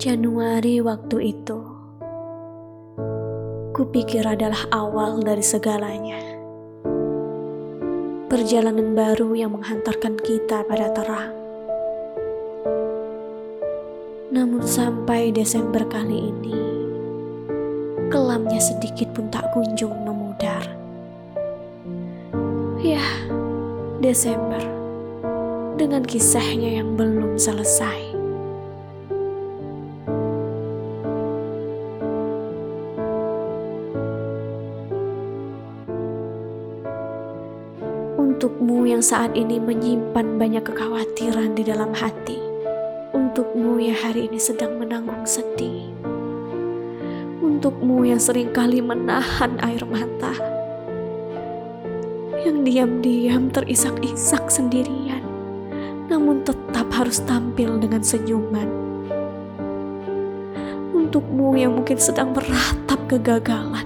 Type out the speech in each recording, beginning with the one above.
Januari waktu itu, kupikir adalah awal dari segalanya. Perjalanan baru yang menghantarkan kita pada terang. Namun sampai Desember kali ini, kelamnya sedikit pun tak kunjung memudar. Ya, Desember dengan kisahnya yang belum selesai. Untukmu yang saat ini menyimpan banyak kekhawatiran di dalam hati. Untukmu yang hari ini sedang menanggung sedih. Untukmu yang sering kali menahan air mata. Yang diam-diam terisak-isak sendirian. Namun tetap harus tampil dengan senyuman. Untukmu yang mungkin sedang meratap kegagalan.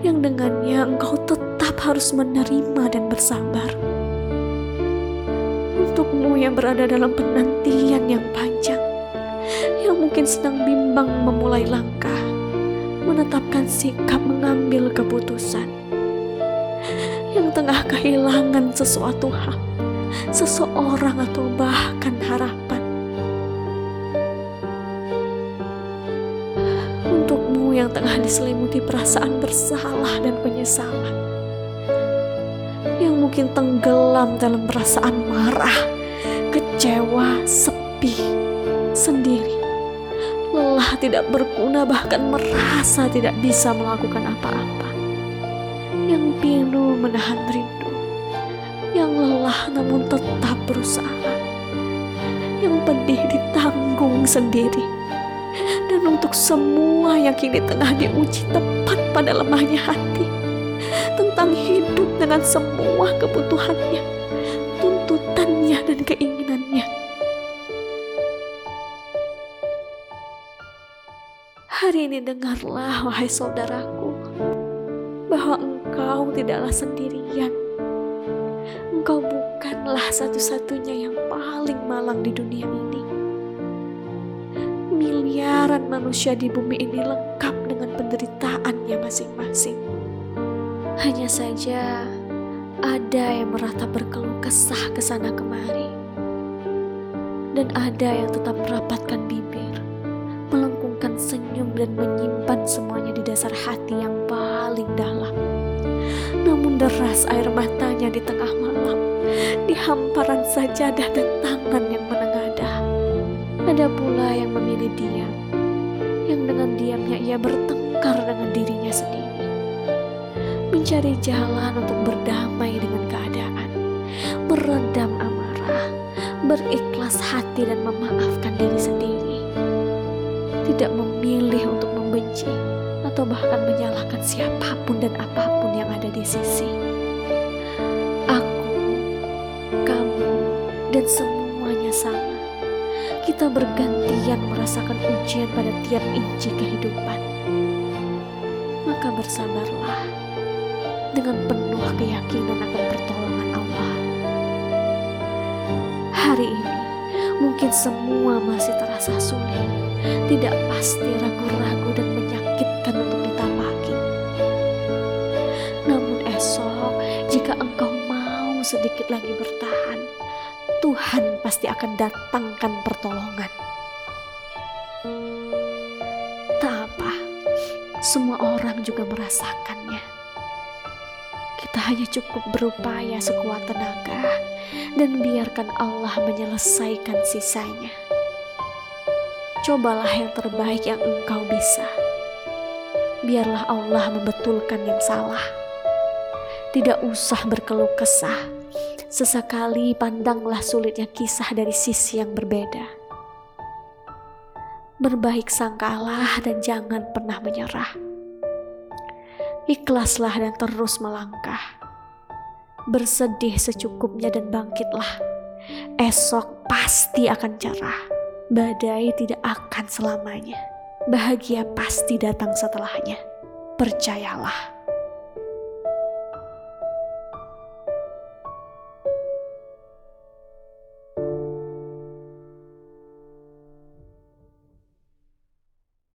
Yang dengannya engkau tetap harus menerima dan bersabar. Untukmu yang berada dalam penantian yang panjang, yang mungkin sedang bimbang memulai langkah, menetapkan sikap mengambil keputusan, yang tengah kehilangan sesuatu hal, seseorang atau bahkan harapan. Untukmu yang tengah diselimuti perasaan bersalah dan penyesalan mungkin tenggelam dalam perasaan marah, kecewa, sepi, sendiri, lelah tidak berguna, bahkan merasa tidak bisa melakukan apa-apa, yang pilu menahan rindu, yang lelah namun tetap berusaha, yang pedih ditanggung sendiri. Dan untuk semua yang kini tengah diuji tepat pada lemahnya hati, tentang hidup dengan semua kebutuhannya, tuntutannya, dan keinginannya. Hari ini dengarlah, wahai saudaraku, bahwa engkau tidaklah sendirian. Engkau bukanlah satu-satunya yang paling malang di dunia ini. Miliaran manusia di bumi ini lengkap dengan penderitaannya masing-masing. Hanya saja ada yang meratap berkeluh kesah ke sana kemari. Dan ada yang tetap merapatkan bibir, melengkungkan senyum dan menyimpan semuanya di dasar hati yang paling dalam. Namun deras air matanya di tengah malam, di hamparan sajadah dan tangan yang menengadah. Ada pula yang memilih diam, yang dengan diamnya ia bertengkar dengan dirinya sendiri mencari jalan untuk berdamai dengan keadaan, meredam amarah, berikhlas hati dan memaafkan diri sendiri. Tidak memilih untuk membenci atau bahkan menyalahkan siapa pun dan apa pun yang ada di sisi. Aku, kamu, dan semuanya sama. Kita bergantian merasakan ujian pada tiap inci kehidupan. Maka bersabarlah dengan penuh keyakinan akan pertolongan Allah. Hari ini mungkin semua masih terasa sulit, tidak pasti, ragu-ragu dan menyakitkan untuk ditapaki. Namun esok, jika engkau mau sedikit lagi bertahan, Tuhan pasti akan datangkan pertolongan. Tak semua orang juga merasakannya. Kita hanya cukup berupaya sekuat tenaga dan biarkan Allah menyelesaikan sisanya. Cobalah yang terbaik yang engkau bisa. Biarlah Allah membetulkan yang salah. Tidak usah berkeluh kesah. Sesekali pandanglah sulitnya kisah dari sisi yang berbeda. Berbaik sangkalah dan jangan pernah menyerah ikhlaslah dan terus melangkah. Bersedih secukupnya dan bangkitlah. Esok pasti akan cerah. Badai tidak akan selamanya. Bahagia pasti datang setelahnya. Percayalah.